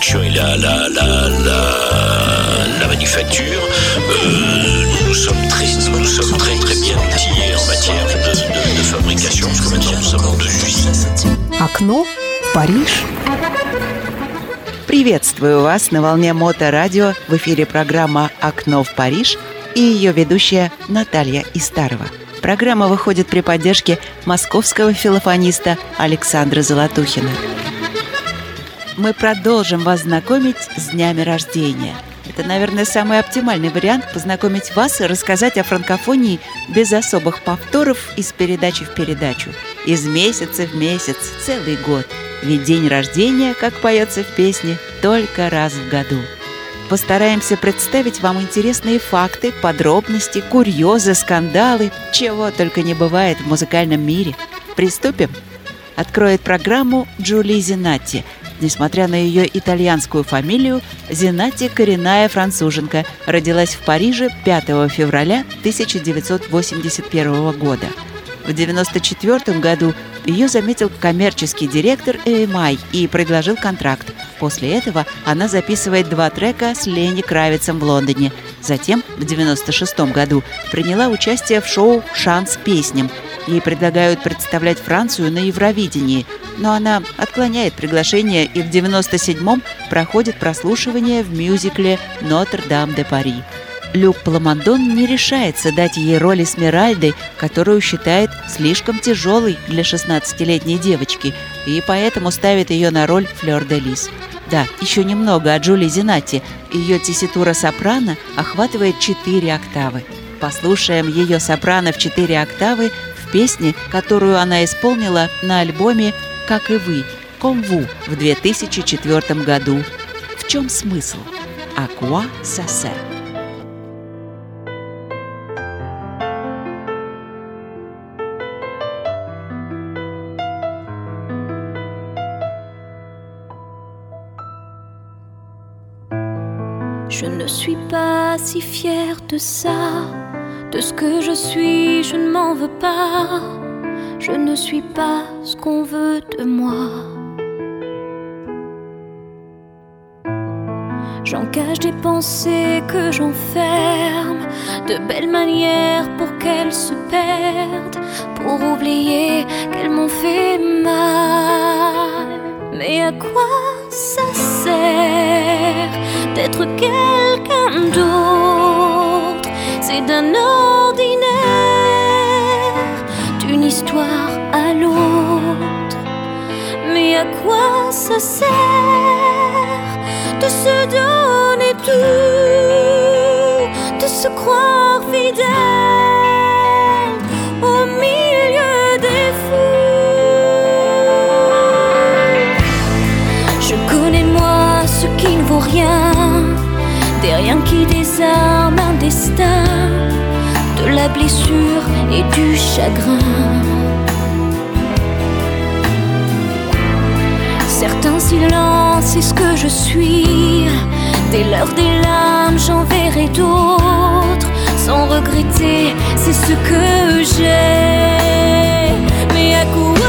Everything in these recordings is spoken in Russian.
production et la, la, la, la, manufacture, euh, nous sommes très, nous sommes très très bien outillés en matière de, de, de fabrication, parce que maintenant nous sommes en deux usines. Окно Париж. Приветствую вас на волне Моторадио. В эфире программа «Окно в Париж» и ее ведущая Наталья Истарова. Программа выходит при поддержке московского филофониста Александра Золотухина. Мы продолжим вас знакомить с днями рождения. Это, наверное, самый оптимальный вариант познакомить вас и рассказать о франкофонии без особых повторов из передачи в передачу. Из месяца в месяц, целый год. Ведь день рождения, как поется в песне, только раз в году – Постараемся представить вам интересные факты, подробности, курьезы, скандалы, чего только не бывает в музыкальном мире. Приступим? Откроет программу Джули Зинатти. Несмотря на ее итальянскую фамилию, Зинатти – коренная француженка, родилась в Париже 5 февраля 1981 года. В 1994 году ее заметил коммерческий директор EMI и предложил контракт. После этого она записывает два трека с Лени Кравицем в Лондоне. Затем, в 1996 году, приняла участие в шоу «Шанс песням». Ей предлагают представлять Францию на Евровидении, но она отклоняет приглашение и в 1997 проходит прослушивание в мюзикле «Нотр-Дам-де-Пари». Люк Пламондон не решается дать ей роль Эсмеральды, которую считает слишком тяжелой для 16-летней девочки, и поэтому ставит ее на роль Флёр де Лис. Да, еще немного о Джули Зинати. Ее тесситура сопрано охватывает 4 октавы. Послушаем ее сопрано в 4 октавы в песне, которую она исполнила на альбоме «Как и вы» «Комву» в 2004 году. В чем смысл? «Акуа сасе». Je ne suis pas si fière de ça, de ce que je suis, je ne m'en veux pas. Je ne suis pas ce qu'on veut de moi. J'engage des pensées que j'enferme, de belles manières pour qu'elles se perdent, pour oublier qu'elles m'ont fait mal. Mais à quoi ça sert d'être quelqu'un d'autre? C'est d'un ordinaire, à quoi ça sert de se donner tout, de se croire fidèle au milieu des fous. Je connais moi ce qui ne vaut rien, des riens qui désarment un destin, de la blessure et du chagrin. Certains silences, c'est ce que je suis. Des leurs, des larmes, j'en verrai d'autres. Sans regretter, c'est ce que j'ai. Mais à quoi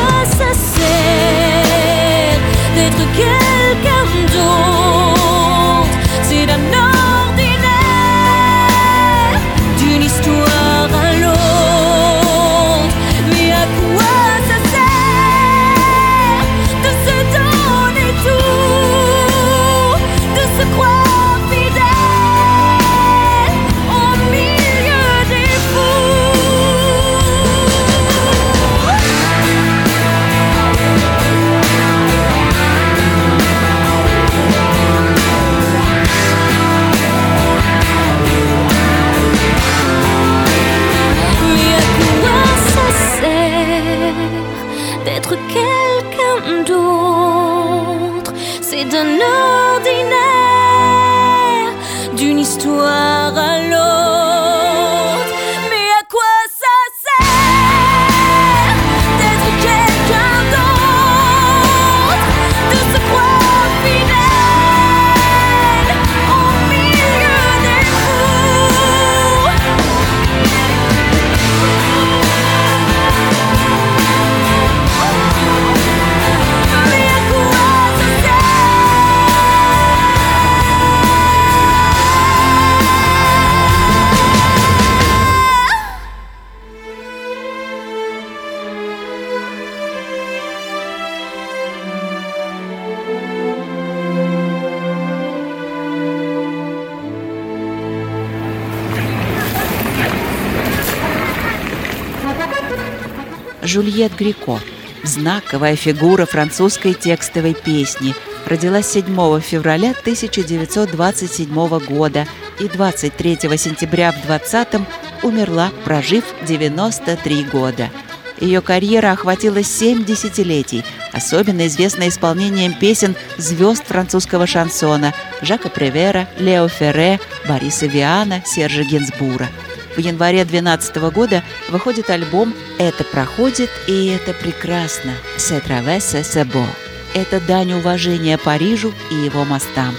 Жюльет Грико, знаковая фигура французской текстовой песни, родилась 7 февраля 1927 года и 23 сентября в 20-м умерла, прожив 93 года. Ее карьера охватила семь десятилетий, особенно известна исполнением песен звезд французского шансона Жака Превера, Лео Ферре, Бориса Виана, Сержа Гинзбура. В январе 2012 года выходит альбом «Это проходит и это прекрасно» «Se traverse se beau». Это дань уважения Парижу и его мостам.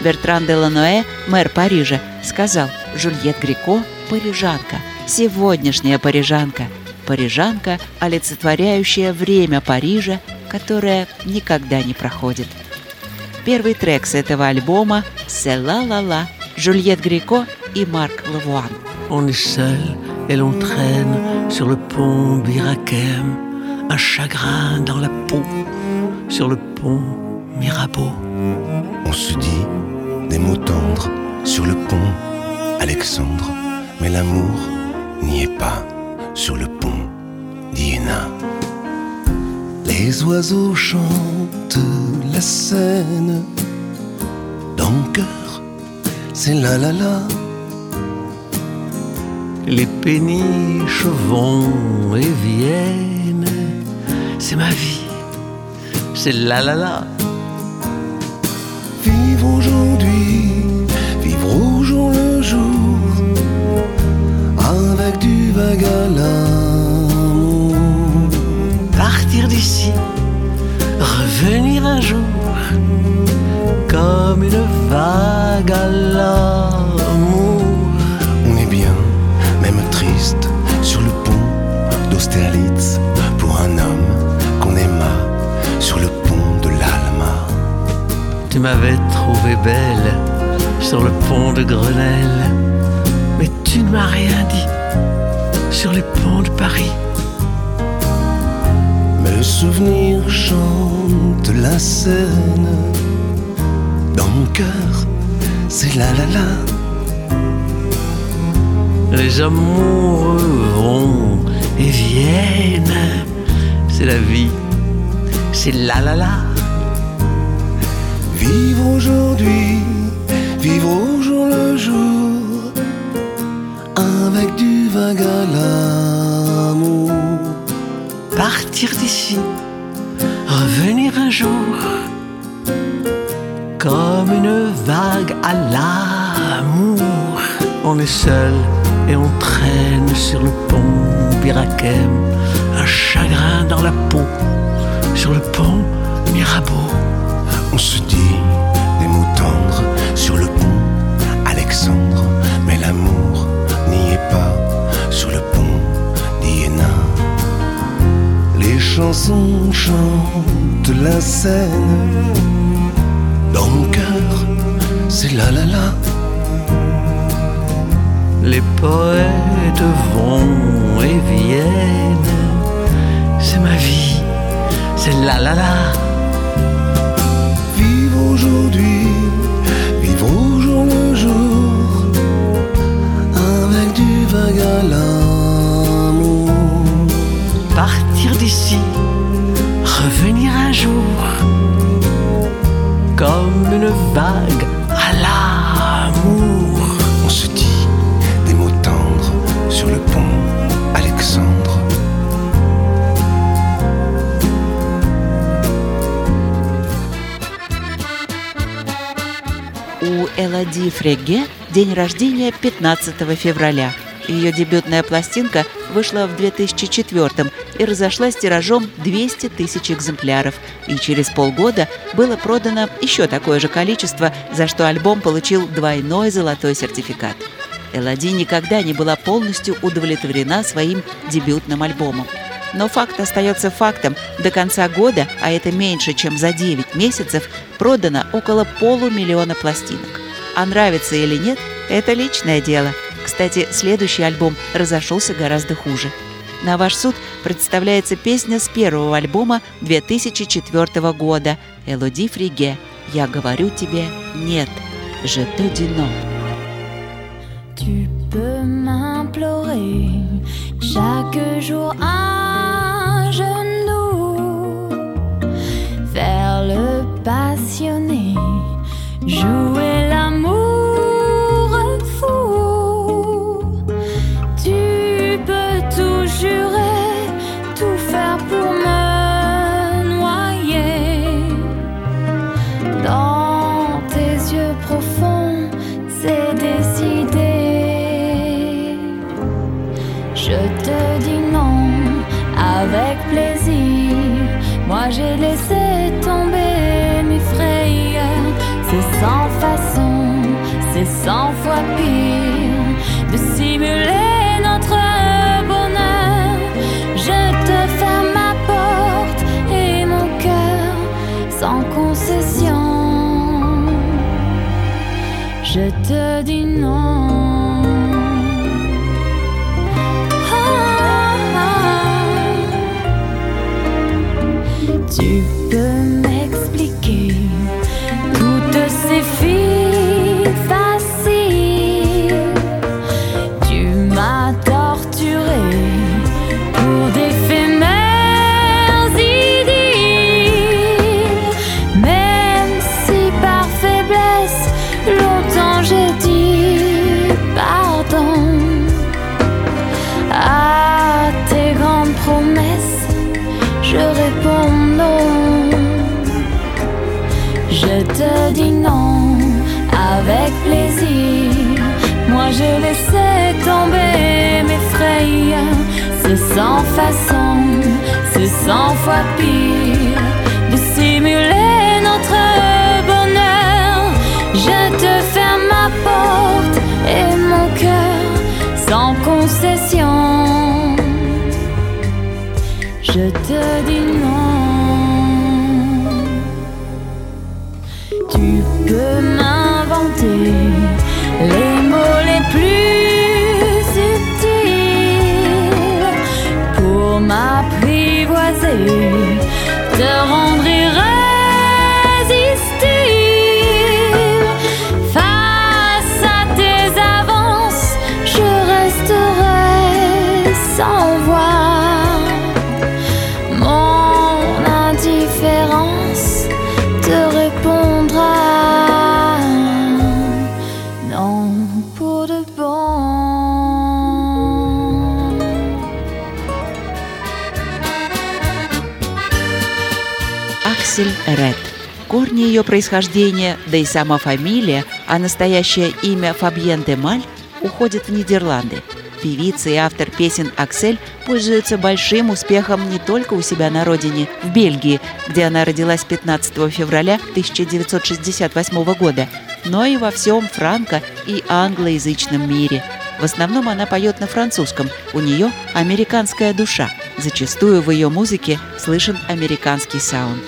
Бертран де Ланоэ, мэр Парижа, сказал «Жюльет Грико – парижанка, сегодняшняя парижанка, парижанка, олицетворяющая время Парижа, которое никогда не проходит». Первый трек с этого альбома «C'est la la la» Жюльет Грико и Марк Лавуан. On est seul et l'on traîne sur le pont Birakem, un chagrin dans la peau, sur le pont Mirabeau. On se dit des mots tendres sur le pont Alexandre, mais l'amour n'y est pas sur le pont d'Iéna. Les oiseaux chantent la scène dans mon cœur, c'est la la la. Les péniches vont et viennent, c'est ma vie, c'est la la la. Vivre aujourd'hui, vivre au jour le jour, avec du vague à l'amour. Partir d'ici, revenir un jour, comme une vague à l'amour. Pour un homme qu'on aima, sur le pont de l'Alma. Tu m'avais trouvé belle sur le pont de Grenelle, mais tu ne m'as rien dit sur les ponts de Paris. Mes souvenirs chantent la scène. Dans mon cœur, c'est la la la. Les amoureux vont et viennent, c'est la vie, c'est la la la. Vivre aujourd'hui, vivre au jour le jour, avec du vague à l'amour. Partir d'ici, revenir un jour, comme une vague à l'amour. On est seul et on traîne sur le pont Un chagrin dans la peau, sur le pont Mirabeau. On se dit des mots tendres sur le pont Alexandre, mais l'amour n'y est pas sur le pont d'Iéna. Les chansons chantent la scène. Dans mon cœur, c'est la la la. Les poètes vont et viennent, c'est ma vie, c'est la la la. Vivre aujourd'hui, vivre au jour le jour, avec du vague à l'amour. Partir d'ici, revenir un jour, comme une vague Элоди Фреге день рождения 15 февраля. Ее дебютная пластинка вышла в 2004 и разошлась тиражом 200 тысяч экземпляров. И через полгода было продано еще такое же количество, за что альбом получил двойной золотой сертификат. Элоди никогда не была полностью удовлетворена своим дебютным альбомом. Но факт остается фактом. До конца года, а это меньше, чем за 9 месяцев, продано около полумиллиона пластинок а нравится или нет – это личное дело. Кстати, следующий альбом разошелся гораздо хуже. На ваш суд представляется песня с первого альбома 2004 года «Элоди Фриге. Я говорю тебе нет». Je te dis chaque jour à genoux, faire le passionné, jouer la ее происхождения, да и сама фамилия, а настоящее имя Фабьен де Маль уходят в Нидерланды. Певица и автор песен Аксель пользуется большим успехом не только у себя на родине, в Бельгии, где она родилась 15 февраля 1968 года, но и во всем франко- и англоязычном мире. В основном она поет на французском, у нее американская душа. Зачастую в ее музыке слышен американский саунд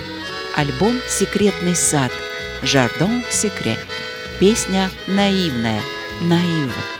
альбом «Секретный сад» «Жардон Секрет». Песня наивная, наива.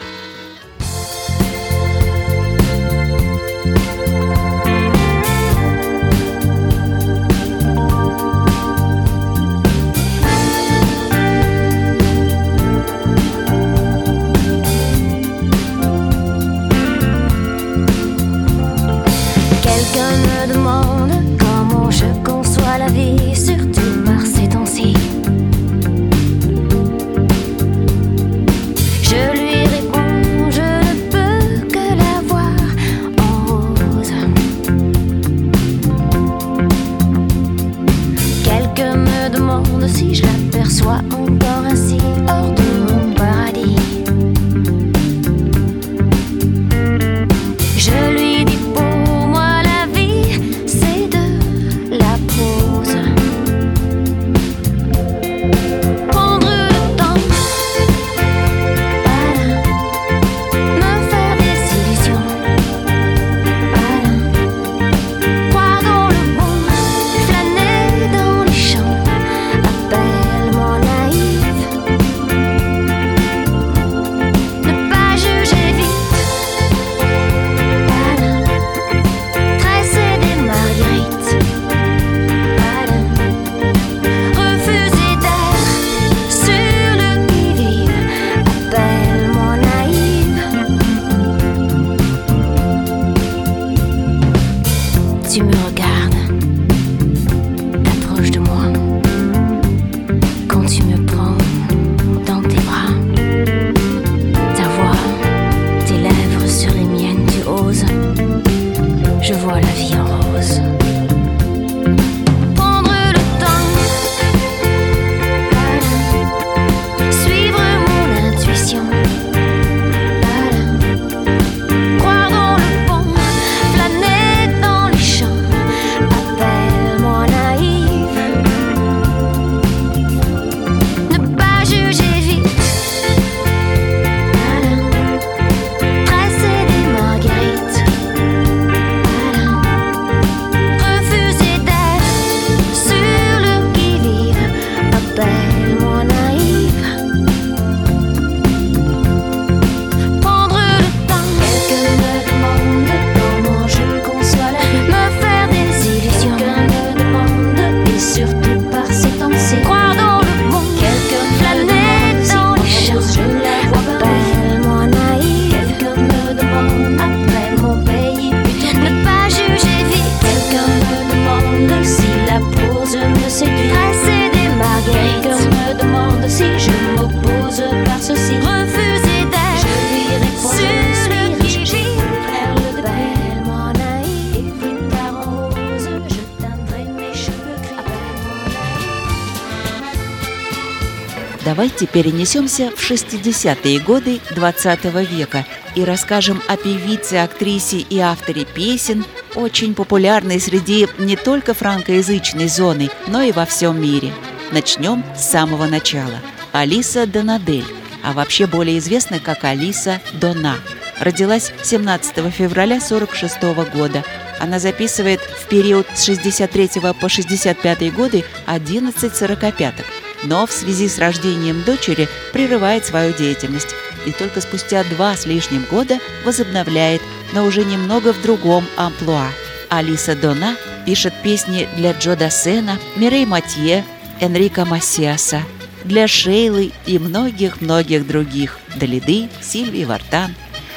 Давайте перенесемся в 60-е годы 20 века и расскажем о певице, актрисе и авторе песен, очень популярной среди не только франкоязычной зоны, но и во всем мире. Начнем с самого начала. Алиса Донадель, а вообще более известна как Алиса Дона. Родилась 17 февраля 1946 года. Она записывает в период с 63 по 65 годы 11 сорокопяток но в связи с рождением дочери прерывает свою деятельность и только спустя два с лишним года возобновляет, но уже немного в другом амплуа. Алиса Дона пишет песни для Джо Дассена, Мирей Матье, Энрика Массиаса, для Шейлы и многих-многих других, Далиды, Сильвии Вартан.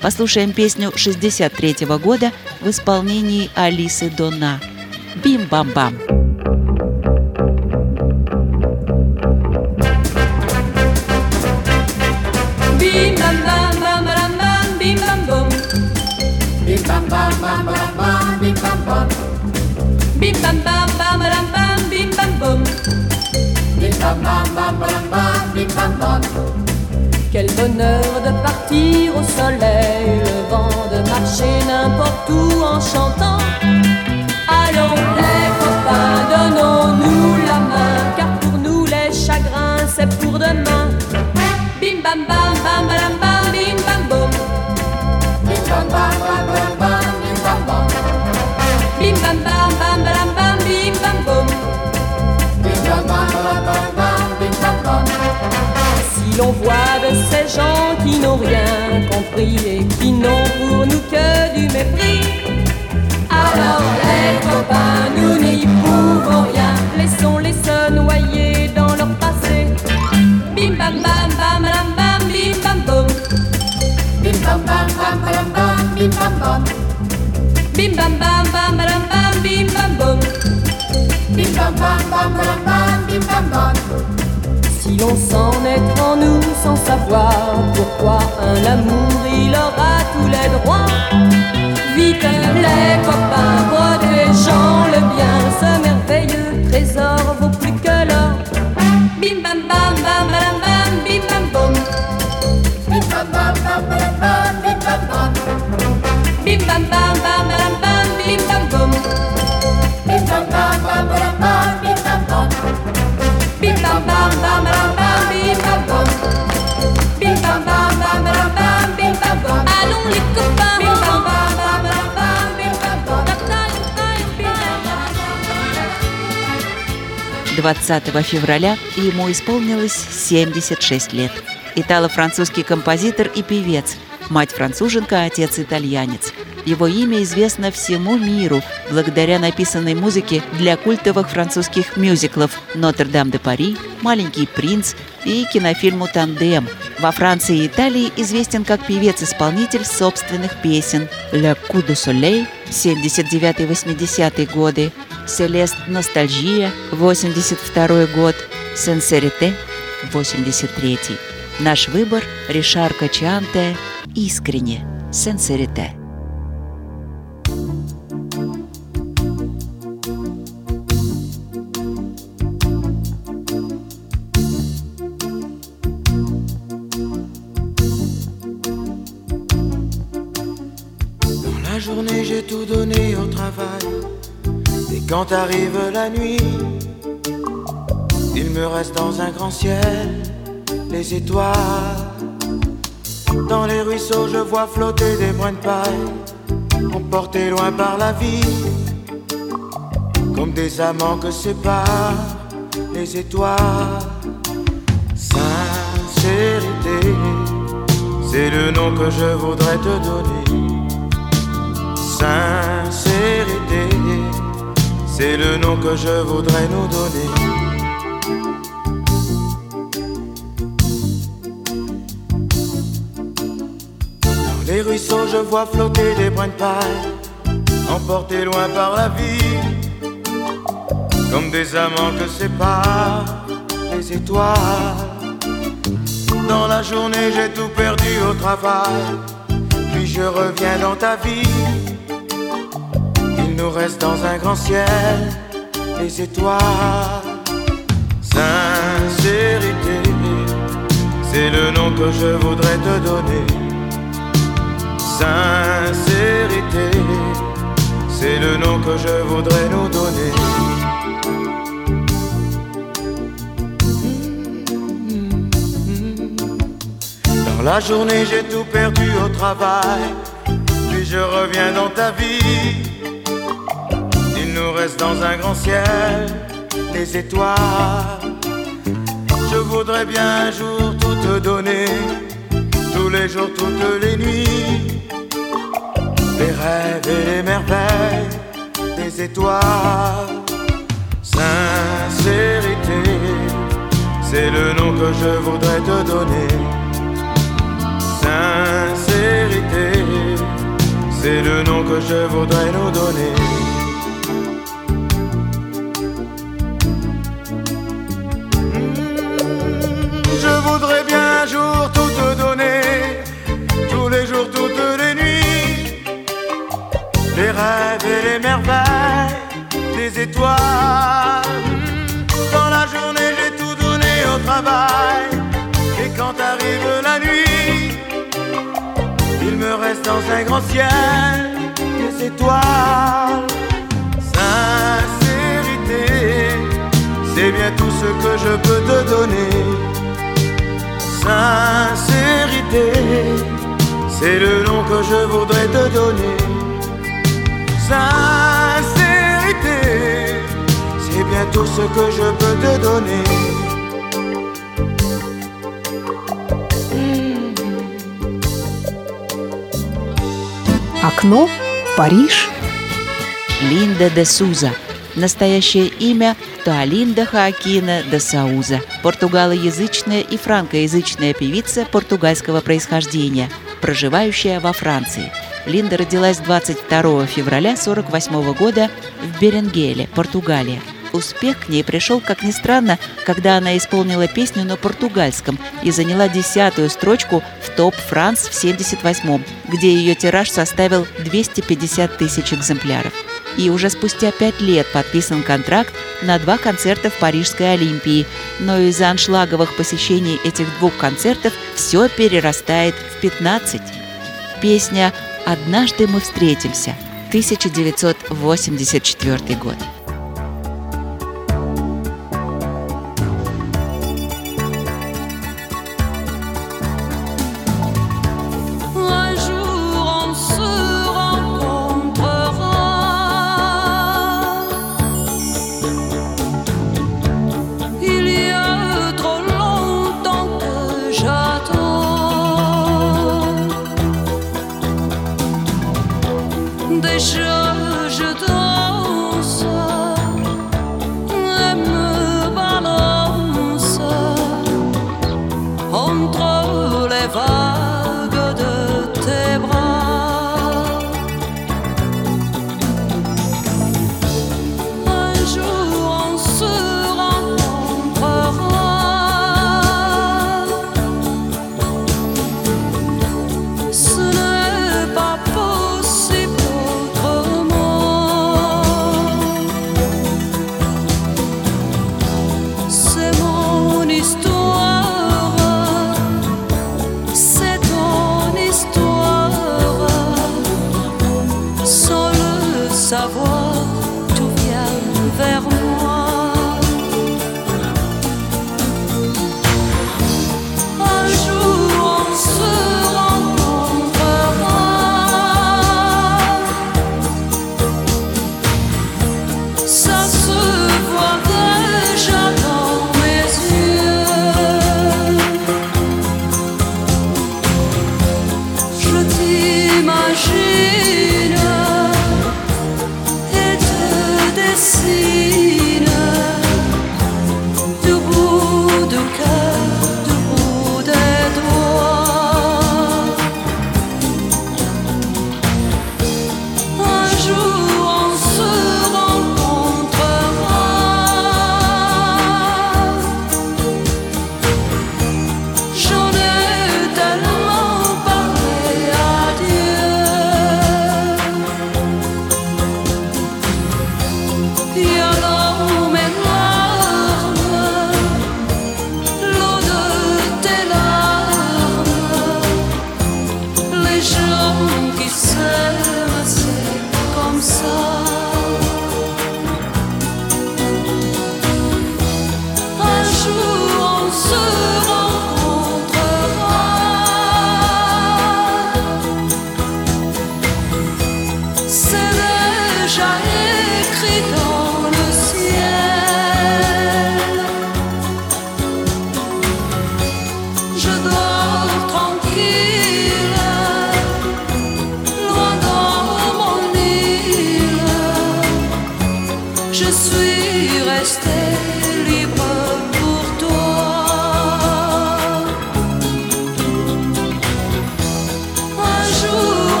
Послушаем песню 63 -го года в исполнении Алисы Дона «Бим-бам-бам». -бам. Laissons-les se noyer dans leur passé. Bim bam bam bam bam bam bim bam bom. Bim bam bam bam bam bam bim bam bom. Bim bam bam bam bam bam bim bam bom. Bim bam bam bam bam bam bim bam bom. Si l'on s'en est en nous sans savoir pourquoi un amour il aura tous les droits. Vite les copains, 20 февраля ему исполнилось 76 лет. Итало-французский композитор и певец, мать француженка, отец итальянец. Его имя известно всему миру благодаря написанной музыке для культовых французских мюзиклов «Нотр-Дам-де-Пари», «Маленький принц» и кинофильму «Тандем». Во Франции и Италии известен как певец-исполнитель собственных песен «Le Coup de Soleil» 79-80 годы, «Селест Ностальжия» 82 год, «Сенсерите» 83 Наш выбор – Ришар Качанте «Искренне» «Сенсерите». Quand arrive la nuit, il me reste dans un grand ciel les étoiles. Dans les ruisseaux, je vois flotter des de paille, emportés loin par la vie, comme des amants que séparent les étoiles. Sincérité, c'est le nom que je voudrais te donner. Sincérité, c'est le nom que je voudrais nous donner. Dans les ruisseaux, je vois flotter des brins de paille, emportés loin par la vie, comme des amants que séparent les étoiles. Dans la journée, j'ai tout perdu au travail, puis je reviens dans ta vie. Nous reste dans un grand ciel les étoiles. Sincérité, que je voudrais te donner. Sincérité, c'est le nom que je voudrais nous donner. Dans la journée, j'ai tout perdu au travail, puis je reviens dans ta vie. Dans un grand ciel les étoiles. Je voudrais bien un jour tout te donner, tous les jours, toutes les nuits. Les rêves et les merveilles des étoiles. Sincérité, c'est le nom que je voudrais te donner. Sincérité, c'est le nom que je voudrais nous donner. Reste dans un grand ciel des étoiles. Sincérité, c'est bien tout ce que je peux te donner sincérité, c'est le nom que je voudrais te donner. Sincérité, c'est bien tout ce que je peux te donner. Окно в Париж. Линда де Суза. Настоящее имя Туалинда Хоакина де Сауза. Португалоязычная и франкоязычная певица португальского происхождения, проживающая во Франции. Линда родилась 22 февраля 1948 года в Беренгеле, Португалия. Успех к ней пришел, как ни странно, когда она исполнила песню на португальском и заняла десятую строчку в топ Франс в 78-м, где ее тираж составил 250 тысяч экземпляров. И уже спустя пять лет подписан контракт на два концерта в Парижской Олимпии, но из-за аншлаговых посещений этих двух концертов все перерастает в 15. Песня «Однажды мы встретимся» 1984 год. deixar-te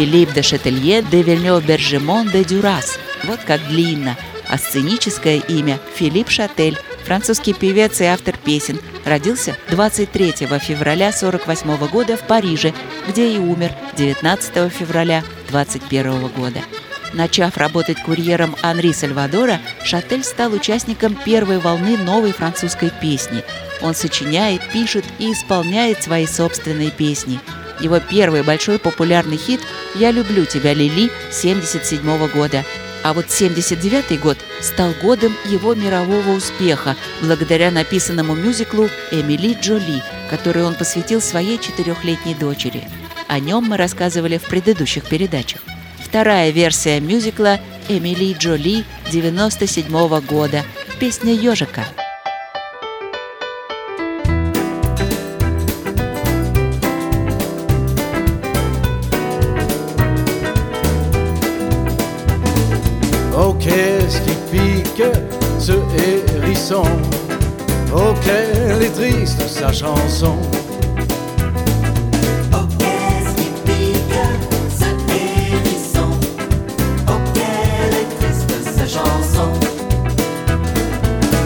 Филипп де Шетелье де Вильнёв-Бержемон де Дюрас. Вот как длинно. А сценическое имя Филипп Шатель, французский певец и автор песен, родился 23 февраля 1948 года в Париже, где и умер 19 февраля 21 года. Начав работать курьером Анри Сальвадора, Шатель стал участником первой волны новой французской песни. Он сочиняет, пишет и исполняет свои собственные песни – его первый большой популярный хит «Я люблю тебя, Лили» 1977 года. А вот 79 год стал годом его мирового успеха благодаря написанному мюзиклу «Эмили Джоли», который он посвятил своей четырехлетней дочери. О нем мы рассказывали в предыдущих передачах. Вторая версия мюзикла «Эмили Джоли» 97 года. Песня «Ежика». Sa chanson.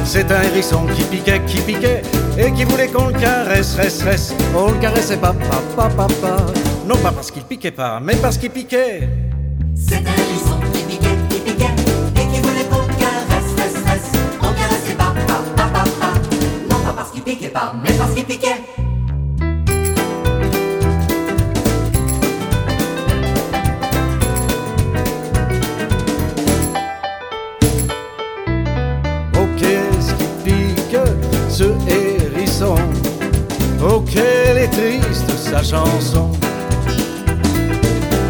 C'est un hérisson qui piquait, qui piquait Et qui voulait qu'on le caresse, reste, reste. On le caressait pas, pas, pas, pas, pas. Non pas parce qu'il piquait pas, mais parce qu'il piquait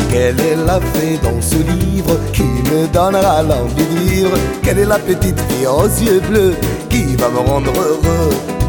quelle est la fée dans ce livre qui me donnera l'envie de vivre Quelle est la petite fille aux yeux bleus qui va me rendre heureux?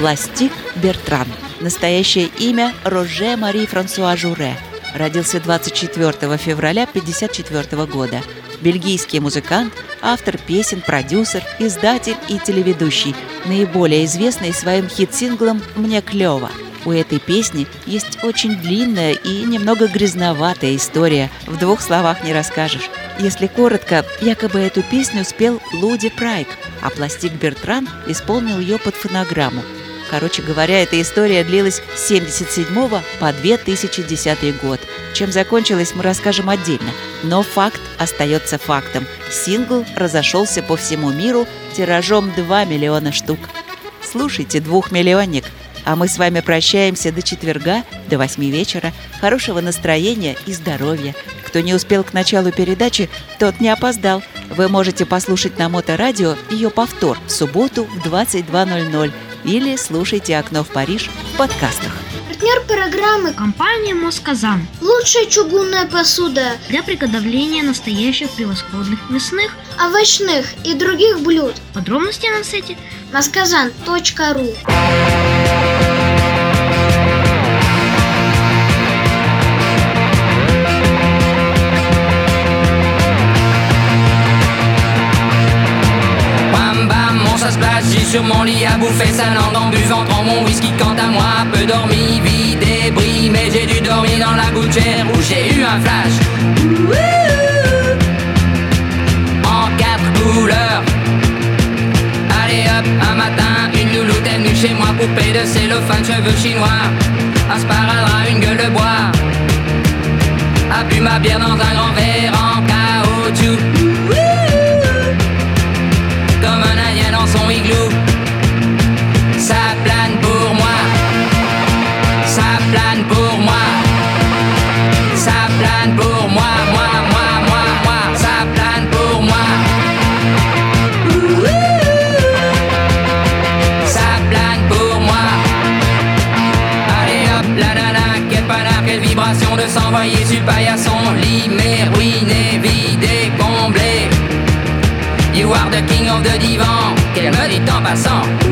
Пластик Бертран. Настоящее имя Роже Мари Франсуа Журе. Родился 24 февраля 1954 года. Бельгийский музыкант, автор песен, продюсер, издатель и телеведущий, наиболее известный своим хит-синглом «Мне клёво». У этой песни есть очень длинная и немного грязноватая история, в двух словах не расскажешь. Если коротко, якобы эту песню спел Луди Прайк, а пластик Бертран исполнил ее под фонограмму. Короче говоря, эта история длилась с 77 по 2010 год. Чем закончилась, мы расскажем отдельно. Но факт остается фактом. Сингл разошелся по всему миру тиражом 2 миллиона штук. Слушайте, двухмиллионник. А мы с вами прощаемся до четверга, до восьми вечера. Хорошего настроения и здоровья. Кто не успел к началу передачи, тот не опоздал. Вы можете послушать на Моторадио ее повтор в субботу в 22.00 или слушайте «Окно в Париж» в подкастах. Партнер программы Компания «Москазан» Лучшая чугунная посуда для приготовления настоящих превосходных мясных, овощных и других блюд. Подробности на сайте Масказан.ру sur mon lit à bouffer sa langue en buvant. Trop mon whisky quant à moi peu dormi, vide et bris mais j'ai dû dormir dans la gouttière où j'ai eu un flash. En quatre couleurs. Allez hop, un matin, une louloute est venue chez moi, poupée de cellophane, cheveux chinois, un sparadrap, une gueule de bois, a bu ma bière dans un grand verre en caoutchouc. Comme un indien dans son igloo. d'ambassade